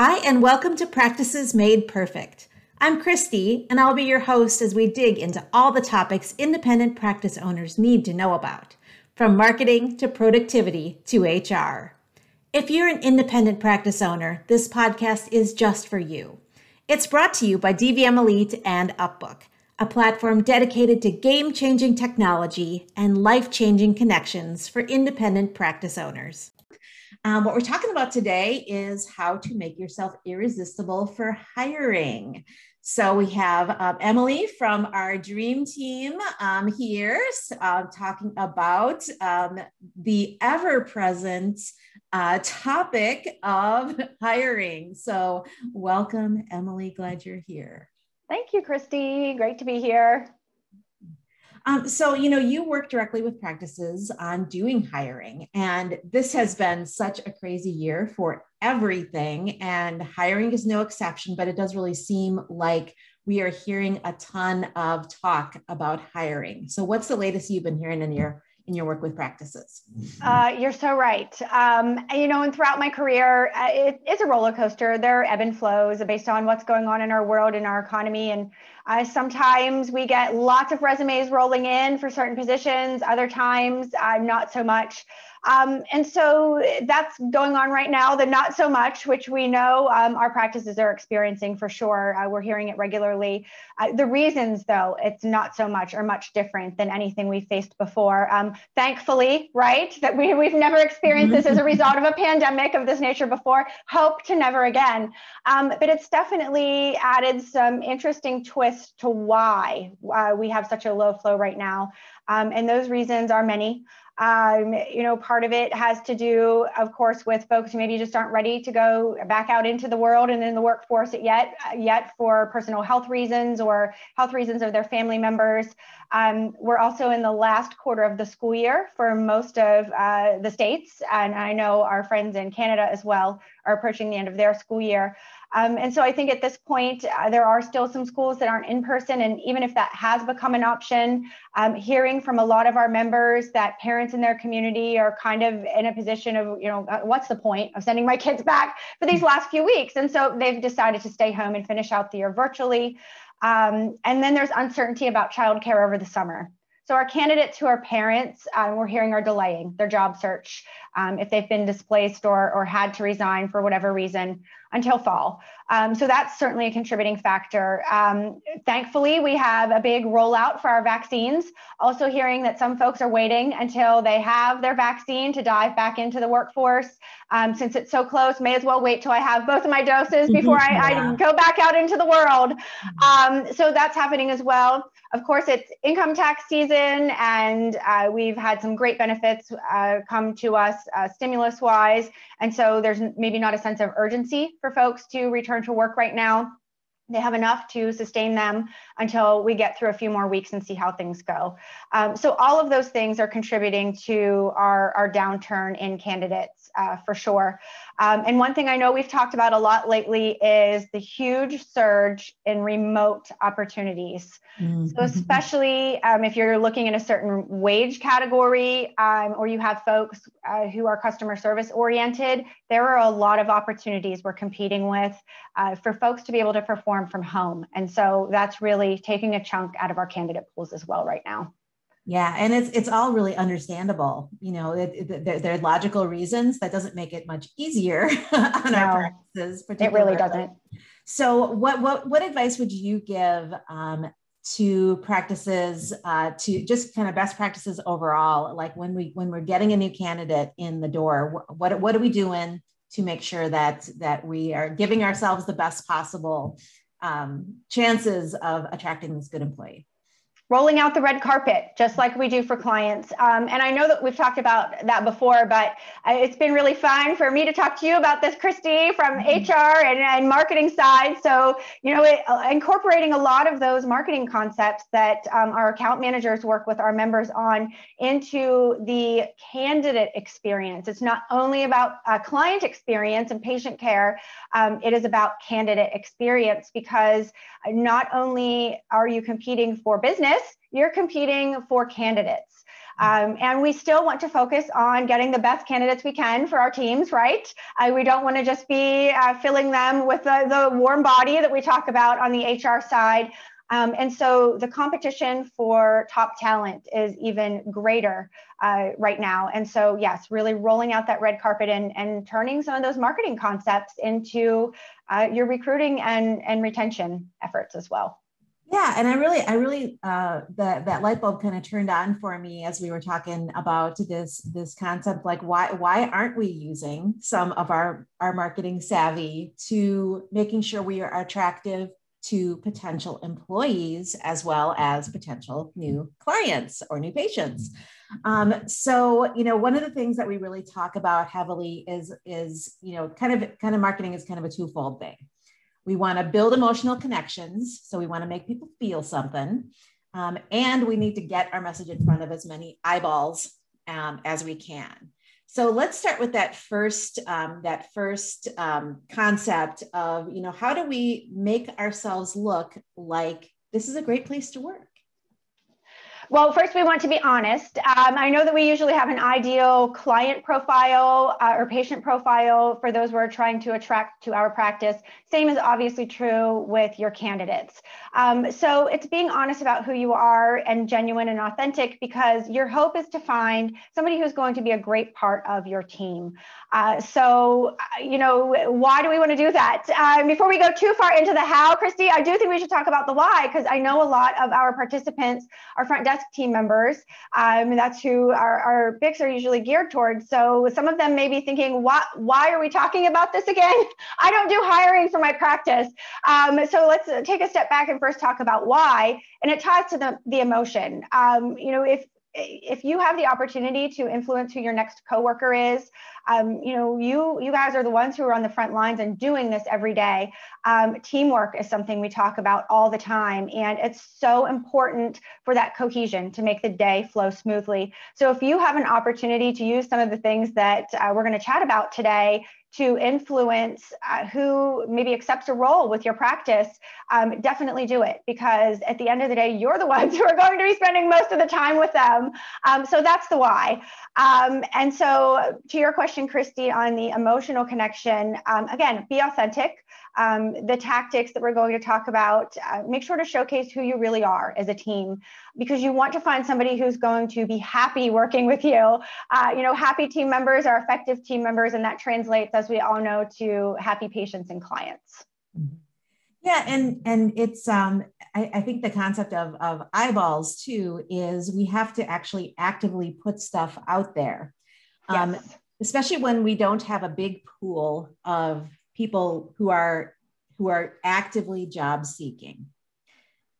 Hi, and welcome to Practices Made Perfect. I'm Christy, and I'll be your host as we dig into all the topics independent practice owners need to know about, from marketing to productivity to HR. If you're an independent practice owner, this podcast is just for you. It's brought to you by DVM Elite and UpBook, a platform dedicated to game changing technology and life changing connections for independent practice owners. Um, what we're talking about today is how to make yourself irresistible for hiring. So we have um, Emily from our dream team um, here uh, talking about um, the ever present uh, topic of hiring. So, welcome, Emily. Glad you're here. Thank you, Christy. Great to be here. Um, so, you know, you work directly with practices on doing hiring, and this has been such a crazy year for everything, and hiring is no exception, but it does really seem like we are hearing a ton of talk about hiring. So, what's the latest you've been hearing in your in your work with practices? Uh, you're so right. Um, you know, and throughout my career, uh, it, it's a roller coaster. There are ebb and flows based on what's going on in our world and our economy. And uh, sometimes we get lots of resumes rolling in for certain positions. Other times, not so much. Um, and so that's going on right now. The not so much, which we know um, our practices are experiencing for sure. Uh, we're hearing it regularly. Uh, the reasons, though, it's not so much are much different than anything we faced before. Um, thankfully, right, that we, we've never experienced this as a result of a pandemic of this nature before. Hope to never again. Um, but it's definitely added some interesting twists to why uh, we have such a low flow right now. Um, and those reasons are many. Um, you know, part of it has to do, of course, with folks who maybe just aren't ready to go back out into the world and in the workforce yet, yet for personal health reasons or health reasons of their family members. Um, we're also in the last quarter of the school year for most of uh, the states, and I know our friends in Canada as well are approaching the end of their school year. Um, and so I think at this point, uh, there are still some schools that aren't in person. And even if that has become an option, um, hearing from a lot of our members that parents in their community are kind of in a position of, you know, uh, what's the point of sending my kids back for these last few weeks? And so they've decided to stay home and finish out the year virtually. Um, and then there's uncertainty about childcare over the summer. So our candidates who are parents, um, we're hearing are delaying their job search um, if they've been displaced or, or had to resign for whatever reason until fall. Um, so that's certainly a contributing factor. Um, thankfully, we have a big rollout for our vaccines. Also hearing that some folks are waiting until they have their vaccine to dive back into the workforce. Um, since it's so close, may as well wait till I have both of my doses before I. I go back out into the world. Um, so that's happening as well. Of course, it's income tax season, and uh, we've had some great benefits uh, come to us uh, stimulus wise. And so there's maybe not a sense of urgency for folks to return to work right now. They have enough to sustain them until we get through a few more weeks and see how things go. Um, so all of those things are contributing to our, our downturn in candidates uh, for sure. Um, and one thing I know we've talked about a lot lately is the huge surge in remote opportunities. Mm-hmm. So, especially um, if you're looking in a certain wage category um, or you have folks uh, who are customer service oriented, there are a lot of opportunities we're competing with uh, for folks to be able to perform from home. And so that's really taking a chunk out of our candidate pools as well right now. Yeah, and it's it's all really understandable. You know, it, it, there, there, are logical reasons. That doesn't make it much easier on no, our practices. It really doesn't. So, what what what advice would you give um, to practices uh, to just kind of best practices overall? Like when we when we're getting a new candidate in the door, what what are we doing to make sure that that we are giving ourselves the best possible um, chances of attracting this good employee? Rolling out the red carpet, just like we do for clients. Um, and I know that we've talked about that before, but uh, it's been really fun for me to talk to you about this, Christy, from HR mm-hmm. and, and marketing side. So, you know, it, uh, incorporating a lot of those marketing concepts that um, our account managers work with our members on into the candidate experience. It's not only about uh, client experience and patient care, um, it is about candidate experience because not only are you competing for business, you're competing for candidates. Um, and we still want to focus on getting the best candidates we can for our teams, right? Uh, we don't want to just be uh, filling them with the, the warm body that we talk about on the HR side. Um, and so the competition for top talent is even greater uh, right now. And so, yes, really rolling out that red carpet and, and turning some of those marketing concepts into uh, your recruiting and, and retention efforts as well. Yeah, and I really, I really, uh, that that light bulb kind of turned on for me as we were talking about this this concept. Like, why why aren't we using some of our our marketing savvy to making sure we are attractive to potential employees as well as potential new clients or new patients. Um, so, you know, one of the things that we really talk about heavily is is you know, kind of kind of marketing is kind of a twofold thing. We want to build emotional connections, so we want to make people feel something, um, and we need to get our message in front of as many eyeballs um, as we can. So let's start with that first um, that first um, concept of you know how do we make ourselves look like this is a great place to work well, first, we want to be honest. Um, I know that we usually have an ideal client profile uh, or patient profile for those we're trying to attract to our practice. Same is obviously true with your candidates. Um, so it's being honest about who you are and genuine and authentic because your hope is to find somebody who's going to be a great part of your team. Uh, so, uh, you know, why do we want to do that? Uh, before we go too far into the how, Christy, I do think we should talk about the why because I know a lot of our participants are front desk team members. Um, that's who our, our BICs are usually geared towards. So some of them may be thinking, why, why are we talking about this again? I don't do hiring for my practice. Um, so let's take a step back and first talk about why. And it ties to the, the emotion. Um, you know, if if you have the opportunity to influence who your next coworker is, um, you know, you you guys are the ones who are on the front lines and doing this every day. Um, teamwork is something we talk about all the time, and it's so important for that cohesion to make the day flow smoothly. So if you have an opportunity to use some of the things that uh, we're going to chat about today to influence uh, who maybe accepts a role with your practice, um, definitely do it because at the end of the day, you're the ones who are going to be spending most of the time with them. Um, so that's the why. Um, and so, to your question, Christy, on the emotional connection, um, again, be authentic. Um, the tactics that we're going to talk about, uh, make sure to showcase who you really are as a team because you want to find somebody who's going to be happy working with you. Uh, you know, happy team members are effective team members, and that translates, as we all know, to happy patients and clients. Mm-hmm. Yeah, and and it's um I, I, think the concept of of eyeballs too is we have to actually actively put stuff out there. Um, yes. especially when we don't have a big pool of people who are who are actively job seeking.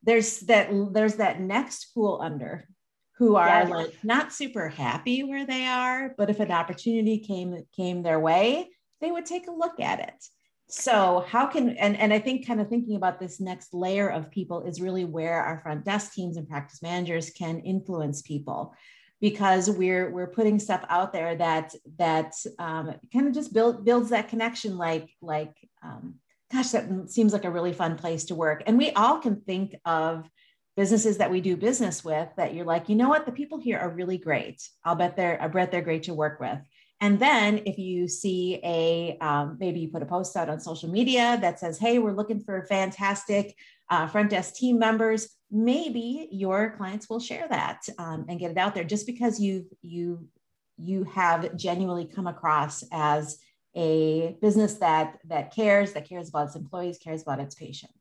There's that there's that next pool under who are yes. like not super happy where they are, but if an opportunity came came their way, they would take a look at it so how can and, and i think kind of thinking about this next layer of people is really where our front desk teams and practice managers can influence people because we're we're putting stuff out there that that um, kind of just build builds that connection like like um, gosh that seems like a really fun place to work. And we all can think of businesses that we do business with that you're like you know what? The people here are really great. I'll bet they're i bet they're great to work with. And then if you see a, um, maybe you put a post out on social media that says, hey, we're looking for fantastic uh, front desk team members, maybe your clients will share that um, and get it out there just because you you you have genuinely come across as a business that that cares, that cares about its employees, cares about its patients.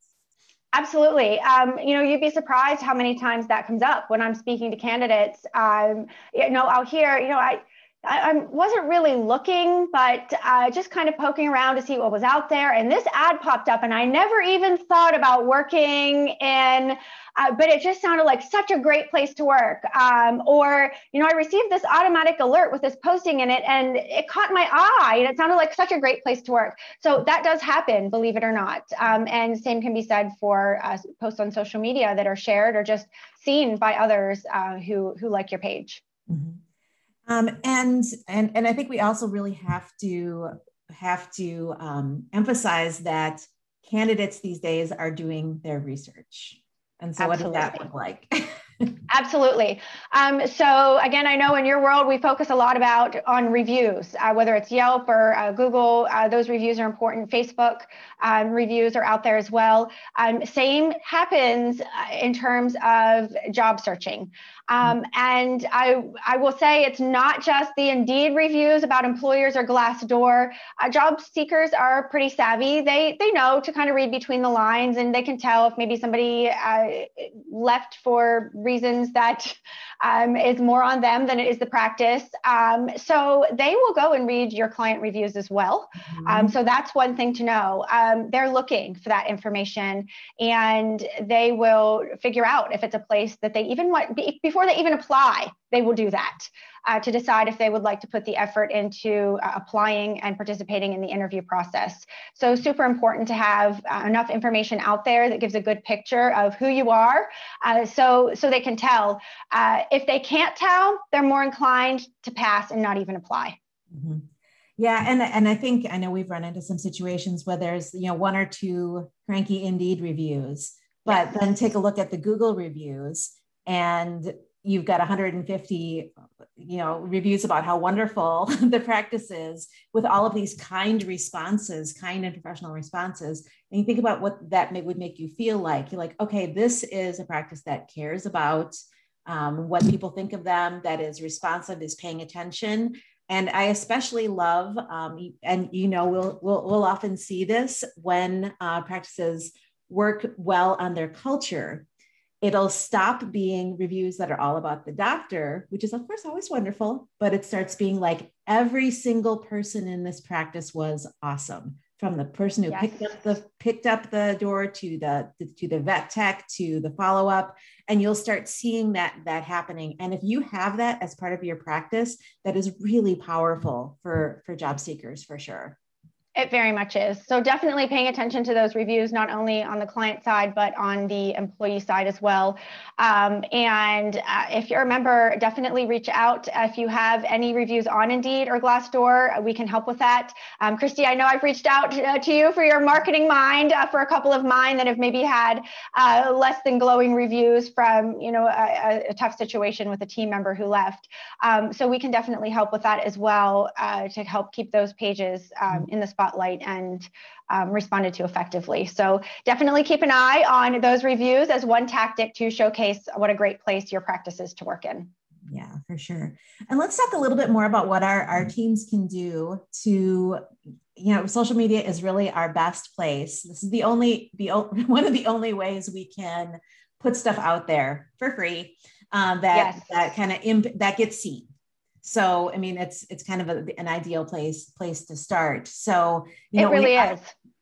Absolutely. Um, you know, you'd be surprised how many times that comes up when I'm speaking to candidates. Um, you know, I'll hear, you know, I, I, wasn't really looking, but uh, just kind of poking around to see what was out there. And this ad popped up, and I never even thought about working in, uh, but it just sounded like such a great place to work. Um, or, you know, I received this automatic alert with this posting in it, and it caught my eye, and it sounded like such a great place to work. So that does happen, believe it or not. Um, and same can be said for uh, posts on social media that are shared or just seen by others uh, who who like your page. Mm-hmm. Um, and and and I think we also really have to have to um, emphasize that candidates these days are doing their research. And so, Absolutely. what does that look like? Absolutely. Um, so again, I know in your world we focus a lot about on reviews, uh, whether it's Yelp or uh, Google. Uh, those reviews are important. Facebook um, reviews are out there as well. Um, same happens uh, in terms of job searching. Um, and I, I will say it's not just the Indeed reviews about employers or Glassdoor. Uh, job seekers are pretty savvy. They, they know to kind of read between the lines and they can tell if maybe somebody uh, left for reasons that um, is more on them than it is the practice. Um, so they will go and read your client reviews as well. Um, mm-hmm. so that's one thing to know. Um, they're looking for that information and they will figure out if it's a place that they even want before they even apply, they will do that uh, to decide if they would like to put the effort into uh, applying and participating in the interview process. So super important to have uh, enough information out there that gives a good picture of who you are uh, so, so they can tell. Uh, if they can't tell, they're more inclined to pass and not even apply. Mm-hmm. Yeah, and and I think I know we've run into some situations where there's you know one or two cranky Indeed reviews, but yes. then take a look at the Google reviews, and you've got 150 you know reviews about how wonderful the practice is with all of these kind responses kind and professional responses. And you think about what that may, would make you feel like. You're like okay this is a practice that cares about um, what people think of them that is responsive is paying attention. And i especially love um, and you know we'll, we'll, we'll often see this when uh, practices work well on their culture it'll stop being reviews that are all about the doctor, which is, of course, always wonderful, but it starts being like every single person in this practice was awesome. From the person who yes. picked up the picked up the door to the to the vet tech to the follow up and you'll start seeing that that happening. And if you have that as part of your practice that is really powerful for for job seekers for sure it very much is. So definitely paying attention to those reviews, not only on the client side, but on the employee side as well. Um, and uh, if you're a member, definitely reach out. If you have any reviews on Indeed or Glassdoor, we can help with that. Um, Christy, I know I've reached out to, uh, to you for your marketing mind uh, for a couple of mine that have maybe had uh, less than glowing reviews from, you know, a, a, tough situation with a team member who left. Um, so we can definitely help with that as well uh, to help keep those pages um, in the spot spotlight and um, responded to effectively. So definitely keep an eye on those reviews as one tactic to showcase what a great place your practice is to work in. Yeah, for sure. And let's talk a little bit more about what our, our teams can do to, you know, social media is really our best place. This is the only, the one of the only ways we can put stuff out there for free um, that yes. that kind of imp- that gets seen so i mean it's it's kind of a, an ideal place place to start so you know, it really is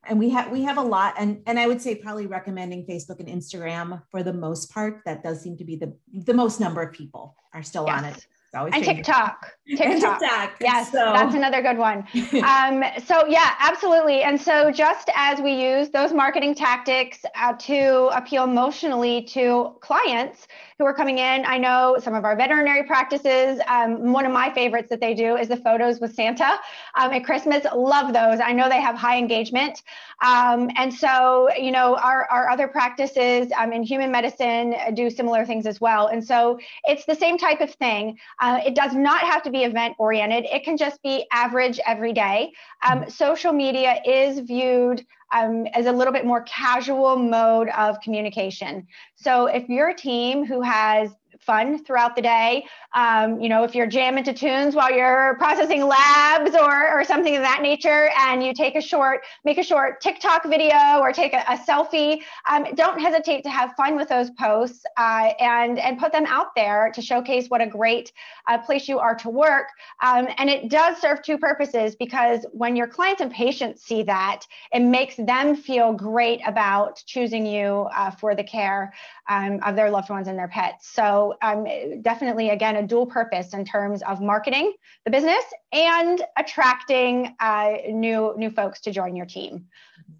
and we have we have a lot and and i would say probably recommending facebook and instagram for the most part that does seem to be the the most number of people are still yes. on it and TikTok. TikTok. TikTok. Yes, so. that's another good one. um, so yeah, absolutely. And so just as we use those marketing tactics uh, to appeal emotionally to clients, who are coming in. I know some of our veterinary practices. Um, one of my favorites that they do is the photos with Santa um, at Christmas. Love those. I know they have high engagement. Um, and so, you know, our, our other practices um, in human medicine do similar things as well. And so it's the same type of thing. Uh, it does not have to be event oriented, it can just be average every day. Um, social media is viewed um, as a little bit more casual mode of communication. So if you're a team who has fun throughout the day. Um, you know, if you're jamming to tunes while you're processing labs or, or something of that nature, and you take a short, make a short TikTok video or take a, a selfie, um, don't hesitate to have fun with those posts uh, and, and put them out there to showcase what a great uh, place you are to work. Um, and it does serve two purposes because when your clients and patients see that, it makes them feel great about choosing you uh, for the care um, of their loved ones and their pets. So um, definitely, again, a dual purpose in terms of marketing the business and attracting uh, new new folks to join your team.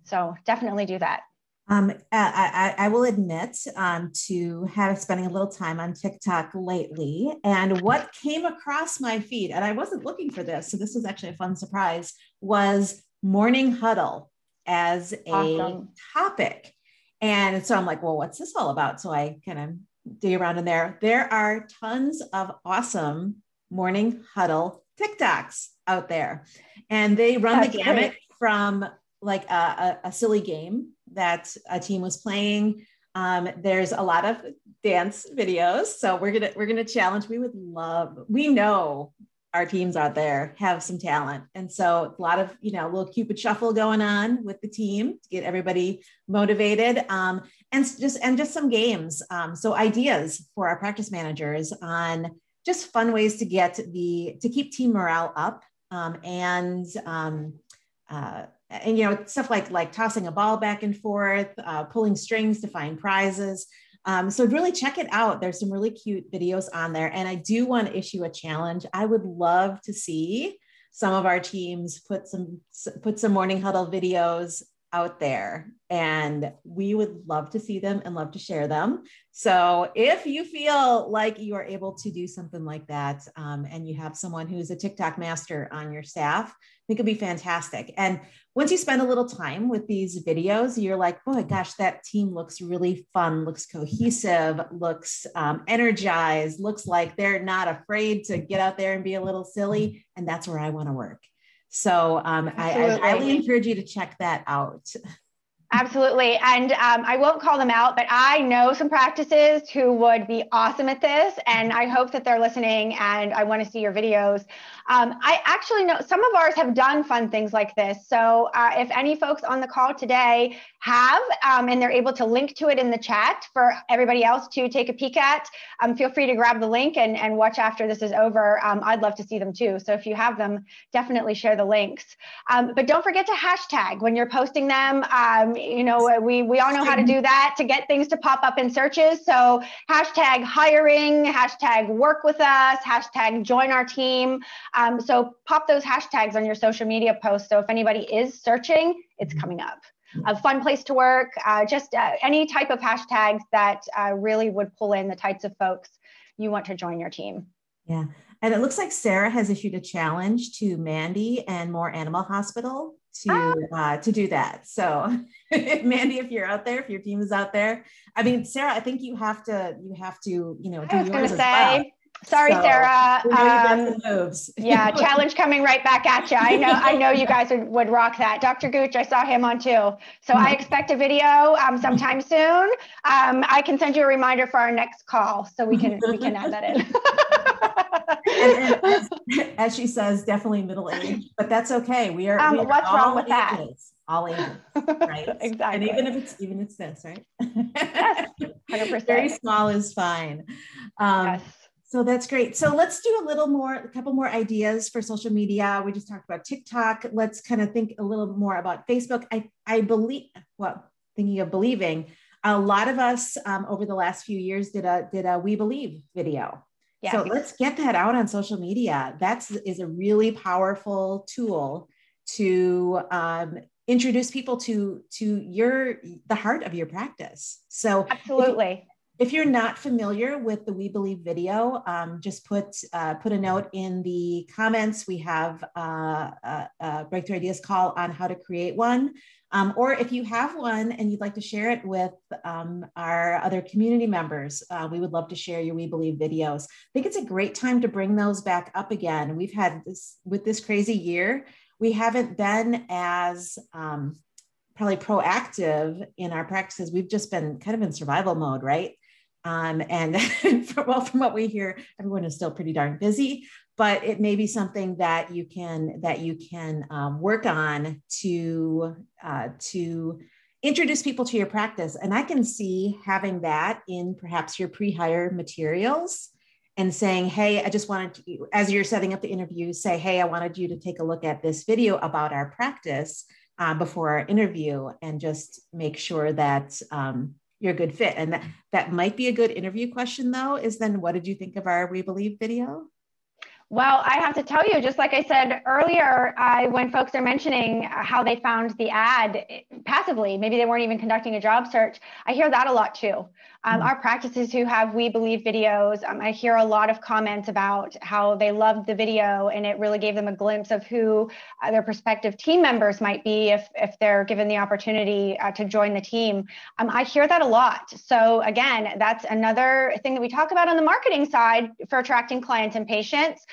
So definitely do that. Um, I, I, I, will admit um, to have spending a little time on TikTok lately, and what came across my feed, and I wasn't looking for this, so this was actually a fun surprise, was morning huddle as a awesome. topic. And so I'm like, well, what's this all about? So I kind of dig around in there. There are tons of awesome morning huddle TikToks out there, and they run That's the gamut great. from like a, a, a, silly game that a team was playing. Um, there's a lot of dance videos, so we're gonna we're gonna challenge. We would love. We know our teams out there have some talent. And so a lot of, you know, a little Cupid shuffle going on with the team to get everybody motivated. Um, and just and just some games. Um, so ideas for our practice managers on just fun ways to get the to keep team morale up um, and um, uh, and you know stuff like like tossing a ball back and forth, uh, pulling strings to find prizes. Um, so really check it out. There's some really cute videos on there. And I do want to issue a challenge. I would love to see some of our teams put some put some morning huddle videos out there and we would love to see them and love to share them. So if you feel like you are able to do something like that um, and you have someone who's a tiktok master on your staff think it'd be fantastic. And once you spend a little time with these videos you're like boy gosh that team looks really fun looks cohesive looks um, energized looks like they're not afraid to get out there and be a little silly and that's where i want to work so um, I, I highly encourage you to check that out. Absolutely. And um, I won't call them out, but I know some practices who would be awesome at this. And I hope that they're listening and I want to see your videos. Um, I actually know some of ours have done fun things like this. So uh, if any folks on the call today have, um, and they're able to link to it in the chat for everybody else to take a peek at, um, feel free to grab the link and, and watch after this is over. Um, I'd love to see them too. So if you have them, definitely share the links. Um, but don't forget to hashtag when you're posting them. Um, you know, we, we all know how to do that to get things to pop up in searches. So hashtag hiring, hashtag work with us, hashtag join our team. Um, so pop those hashtags on your social media posts. So if anybody is searching, it's mm-hmm. coming up. A fun place to work, uh, just uh, any type of hashtags that uh, really would pull in the types of folks you want to join your team. Yeah. And it looks like Sarah has issued a challenge to Mandy and More Animal Hospital to uh, to do that. So, Mandy, if you're out there, if your team is out there, I mean, Sarah, I think you have to you have to you know do I was yours say, well. Sorry, so, Sarah. Um, moves. yeah, challenge coming right back at you. I know. I know you guys would, would rock that. Dr. Gooch, I saw him on too. So I expect a video um, sometime soon. Um, I can send you a reminder for our next call, so we can we can add that in. and, and as, as, she says, definitely middle age, but that's okay. We are. Um, we are what's wrong with ages, that? All ages, right? exactly. And even if it's even it's this, right? yes, hundred percent. Very small is fine. Um, yes. So that's great. So let's do a little more, a couple more ideas for social media. We just talked about TikTok. Let's kind of think a little more about Facebook. I, I believe, well, thinking of believing, a lot of us um, over the last few years did a did a We Believe video. Yes. So let's get that out on social media. That's is a really powerful tool to um, introduce people to to your the heart of your practice. So absolutely if you're not familiar with the We Believe video, um, just put uh, put a note in the comments. We have uh, a, a, Breakthrough Ideas call on how to create one. Um, or if you have one and you'd like to share it with um, our other community members, uh, we would love to share your We Believe videos. I think it's a great time to bring those back up again. We've had this with this crazy year, we haven't been as um, probably proactive in our practices. We've just been kind of in survival mode, right? Um, and well, from what we hear, everyone is still pretty darn busy, but it may be something that you can that you can um, work on to uh, to introduce people to your practice. And I can see having that in perhaps your pre-hire materials and saying, hey, I just wanted to, as you're setting up the interview, say, hey, I wanted you to take a look at this video about our practice uh, before our interview and just make sure that um, you're a good fit. And that, mm-hmm. that might be a good interview question though, is then what did you think of our We Believe video? Well, I have to tell you, just like I said earlier, I, when folks are mentioning how they found the ad passively, maybe they weren't even conducting a job search, I hear that a lot too. Um, mm-hmm. Our practices who have We Believe videos, um, I hear a lot of comments about how they loved the video and it really gave them a glimpse of who uh, their prospective team members might be if, if they're given the opportunity uh, to join the team. Um, I hear that a lot. So, again, that's another thing that we talk about on the marketing side for attracting clients and patients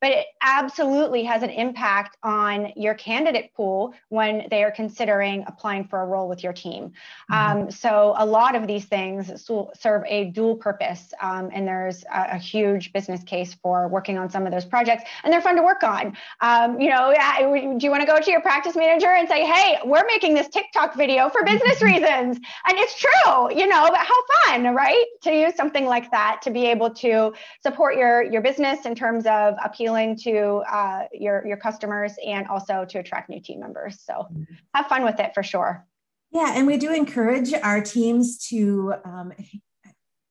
but it absolutely has an impact on your candidate pool when they are considering applying for a role with your team. Mm-hmm. Um, so a lot of these things serve a dual purpose, um, and there's a, a, huge business case for working on some of those projects, and they're fun to work on. Um, you know, do you want to go to your practice manager and say, "Hey, we're making this TikTok video for business mm-hmm. reasons," and it's true, you know, but how fun, right? To use something like that to be able to support your your business in terms of appealing appealing to uh, your your customers and also to attract new team members. So mm-hmm. have fun with it for sure. Yeah, and we do encourage our teams to um,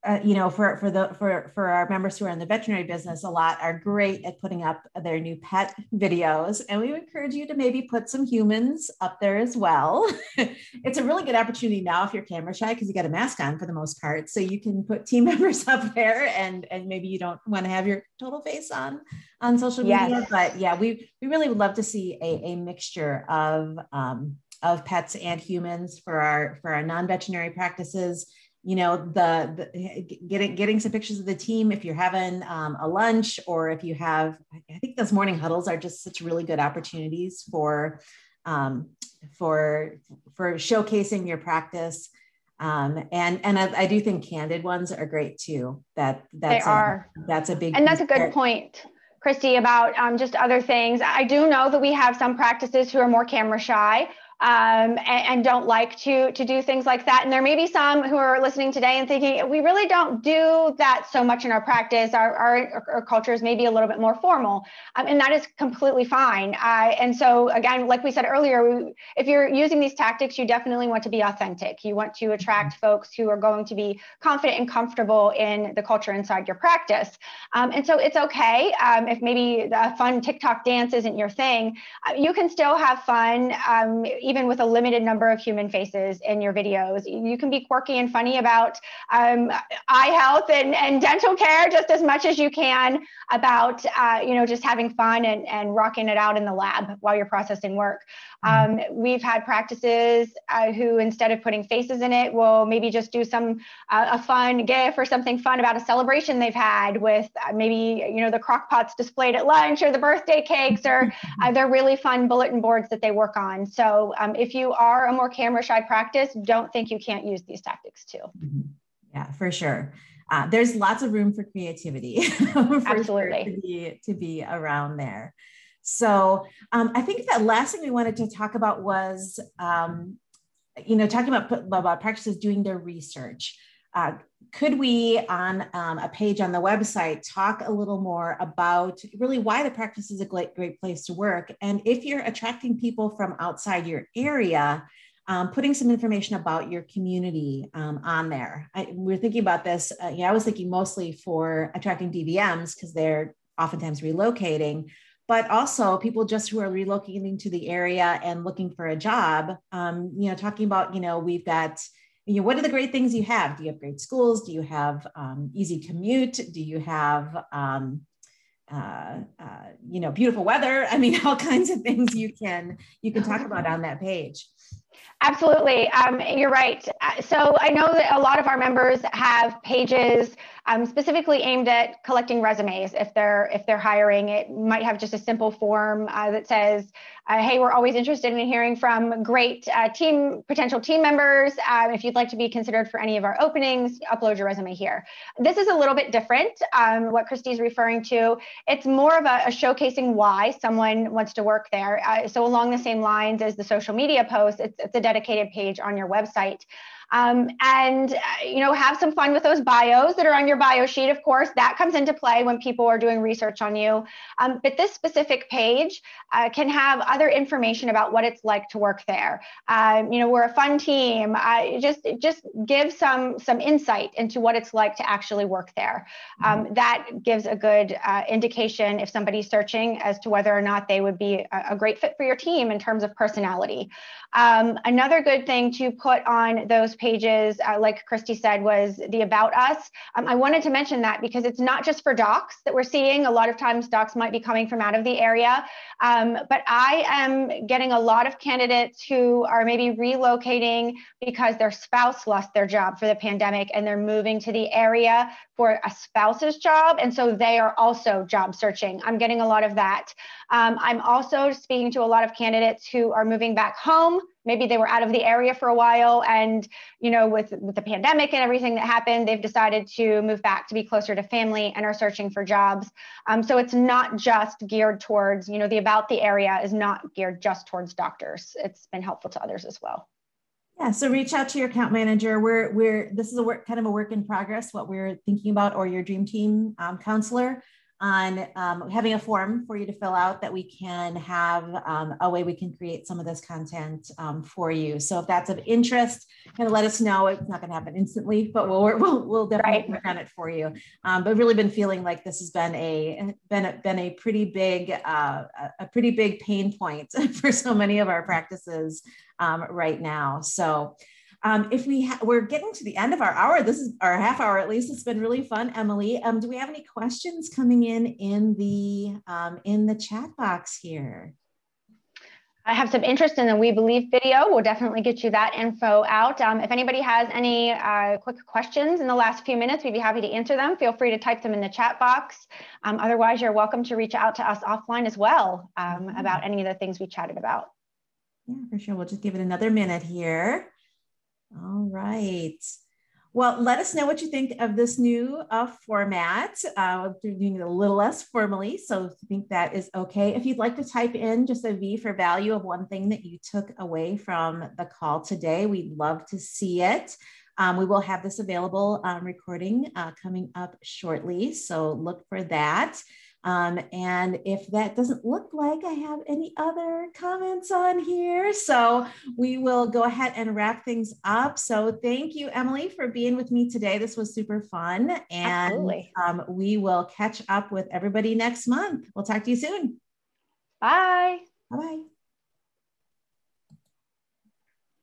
uh, you know, for for the for for our members who are in the veterinary business, a lot are great at putting up their new pet videos, and we encourage you to maybe put some humans up there as well. it's a really good opportunity now if you're camera shy because you got a mask on for the most part, so you can put team members up there, and and maybe you don't want to have your total face on on social media, yes. but yeah, we we really would love to see a, a mixture of um, of pets and humans for our for our non-veterinary practices you know the, the, getting getting some pictures of the team if you're having um, a lunch or if you have i think those morning huddles are just such really good opportunities for um, for for showcasing your practice. Um, and and I, I, do think candid ones are great too. That that's they are. a, that's a big and that's a good point christy about um, just other things. I do know that we have some practices who are more camera shy um, and, and, don't like to to do things like that. And there may be some who are listening today and thinking we really don't do that so much in our practice. Our our, our culture is maybe a little bit more formal, um, and that is completely fine. Uh, and so again, like we said earlier, we, if you're using these tactics, you definitely want to be authentic. You want to attract folks who are going to be confident and comfortable in the culture inside your practice. Um, and so it's okay um, if maybe a fun TikTok dance isn't your thing. Uh, you can still have fun um, even with a limited number of human faces in your videos. You can be quirky and funny about um, eye health and, and dental care just as much as you can about, uh, you know, just having fun and, and rocking it out in the lab while you're processing work. Mm-hmm. Um, we've had practices uh, who, instead of putting faces in it, will maybe just do some uh, a fun GIF or something fun about a celebration they've had with uh, maybe you know the crock pots displayed at lunch or the birthday cakes or uh, they're really fun bulletin boards that they work on. So um, if you are a more camera shy practice, don't think you can't use these tactics too. Mm-hmm. Yeah, for sure. Uh, there's lots of room for creativity for Absolutely. Sure to, be, to be around there. So um, I think that last thing we wanted to talk about was, um, you know, talking about, about practices doing their research. Uh, could we on um, a page on the website talk a little more about really why the practice is a great, great place to work? And if you're attracting people from outside your area um, putting some information about your community um, on there. I, we're thinking about this uh, i was thinking mostly for attracting dvms because they're oftentimes relocating but also people just who are relocating to the area and looking for a job um, you know talking about you know we've got you know, what are the great things you have? Do you have great schools? Do you have um, easy commute? Do you have, um, uh, uh, you know, beautiful weather? I mean, all kinds of things you can you can talk about on that page. Absolutely. Um, you're right. So I know that a lot of our members have pages um, specifically aimed at collecting resumes. If they're if they're hiring, it might have just a simple form uh, that says, uh, "Hey, we're always interested in hearing from great uh, team potential team members. Um, if you'd like to be considered for any of our openings, upload your resume here." This is a little bit different. Um, what Christy's referring to, it's more of a, a showcasing why someone wants to work there. Uh, so along the same lines as the social media post, it's, it's a dedicated page on your website. Um, and uh, you know have some fun with those bios that are on your bio sheet. Of course, that comes into play when people are doing research on you. Um, but this specific page uh, can have other information about what it's like to work there. Um, you know, we're a fun team. Uh, just just give some some insight into what it's like to actually work there. Um, that gives a good uh, indication if somebody's searching as to whether or not they would be a, a great fit for your team in terms of personality. Um, another good thing to put on those pages, uh, like Christy said, was the about us. Um, I wanted to mention that because it's not just for docs that we're seeing. A lot of times docs might be coming from out of the area, um, but I am getting a lot of candidates who are maybe relocating because their spouse lost their job for the pandemic and they're moving to the area for a spouse's job. And so they are also job searching. I'm getting a lot of that. Um, I'm also speaking to a lot of candidates who are moving back home. Maybe they were out of the area for a while, and you know, with with the pandemic and everything that happened, they've decided to move back to be closer to family and are searching for jobs. Um, so it's not just geared towards, you know, the about the area is not geared just towards doctors. It's been helpful to others as well. Yeah, so reach out to your account manager. We're we're this is a work kind of a work in progress. What we're thinking about, or your dream team um, counselor on um, having a form for you to fill out that we can have um, a way we can create some of this content um, for you. So if that's of interest, kind of let us know. It's not going to happen instantly, but we'll we'll, we'll definitely right. work on it for you. Um, but really been feeling like this has been a been a, been a pretty big uh, a pretty big pain point for so many of our practices um, right now. So. Um, if we ha- we're getting to the end of our hour, this is our half hour at least. It's been really fun, Emily. Um, do we have any questions coming in in the um, in the chat box here? I have some interest in the We Believe video. We'll definitely get you that info out. Um, if anybody has any uh, quick questions in the last few minutes, we'd be happy to answer them. Feel free to type them in the chat box. Um, otherwise, you're welcome to reach out to us offline as well um, mm-hmm. about any of the things we chatted about. Yeah, for sure. We'll just give it another minute here. All right. Well, let us know what you think of this new uh, format. Uh, we're doing it a little less formally, so you think that is okay. If you'd like to type in just a V for value of one thing that you took away from the call today, we'd love to see it. Um, we will have this available um, recording uh, coming up shortly, so look for that. Um, and if that doesn't look like I have any other comments on here, so we will go ahead and wrap things up. So thank you, Emily, for being with me today. This was super fun. And um, we will catch up with everybody next month. We'll talk to you soon. Bye. Bye bye.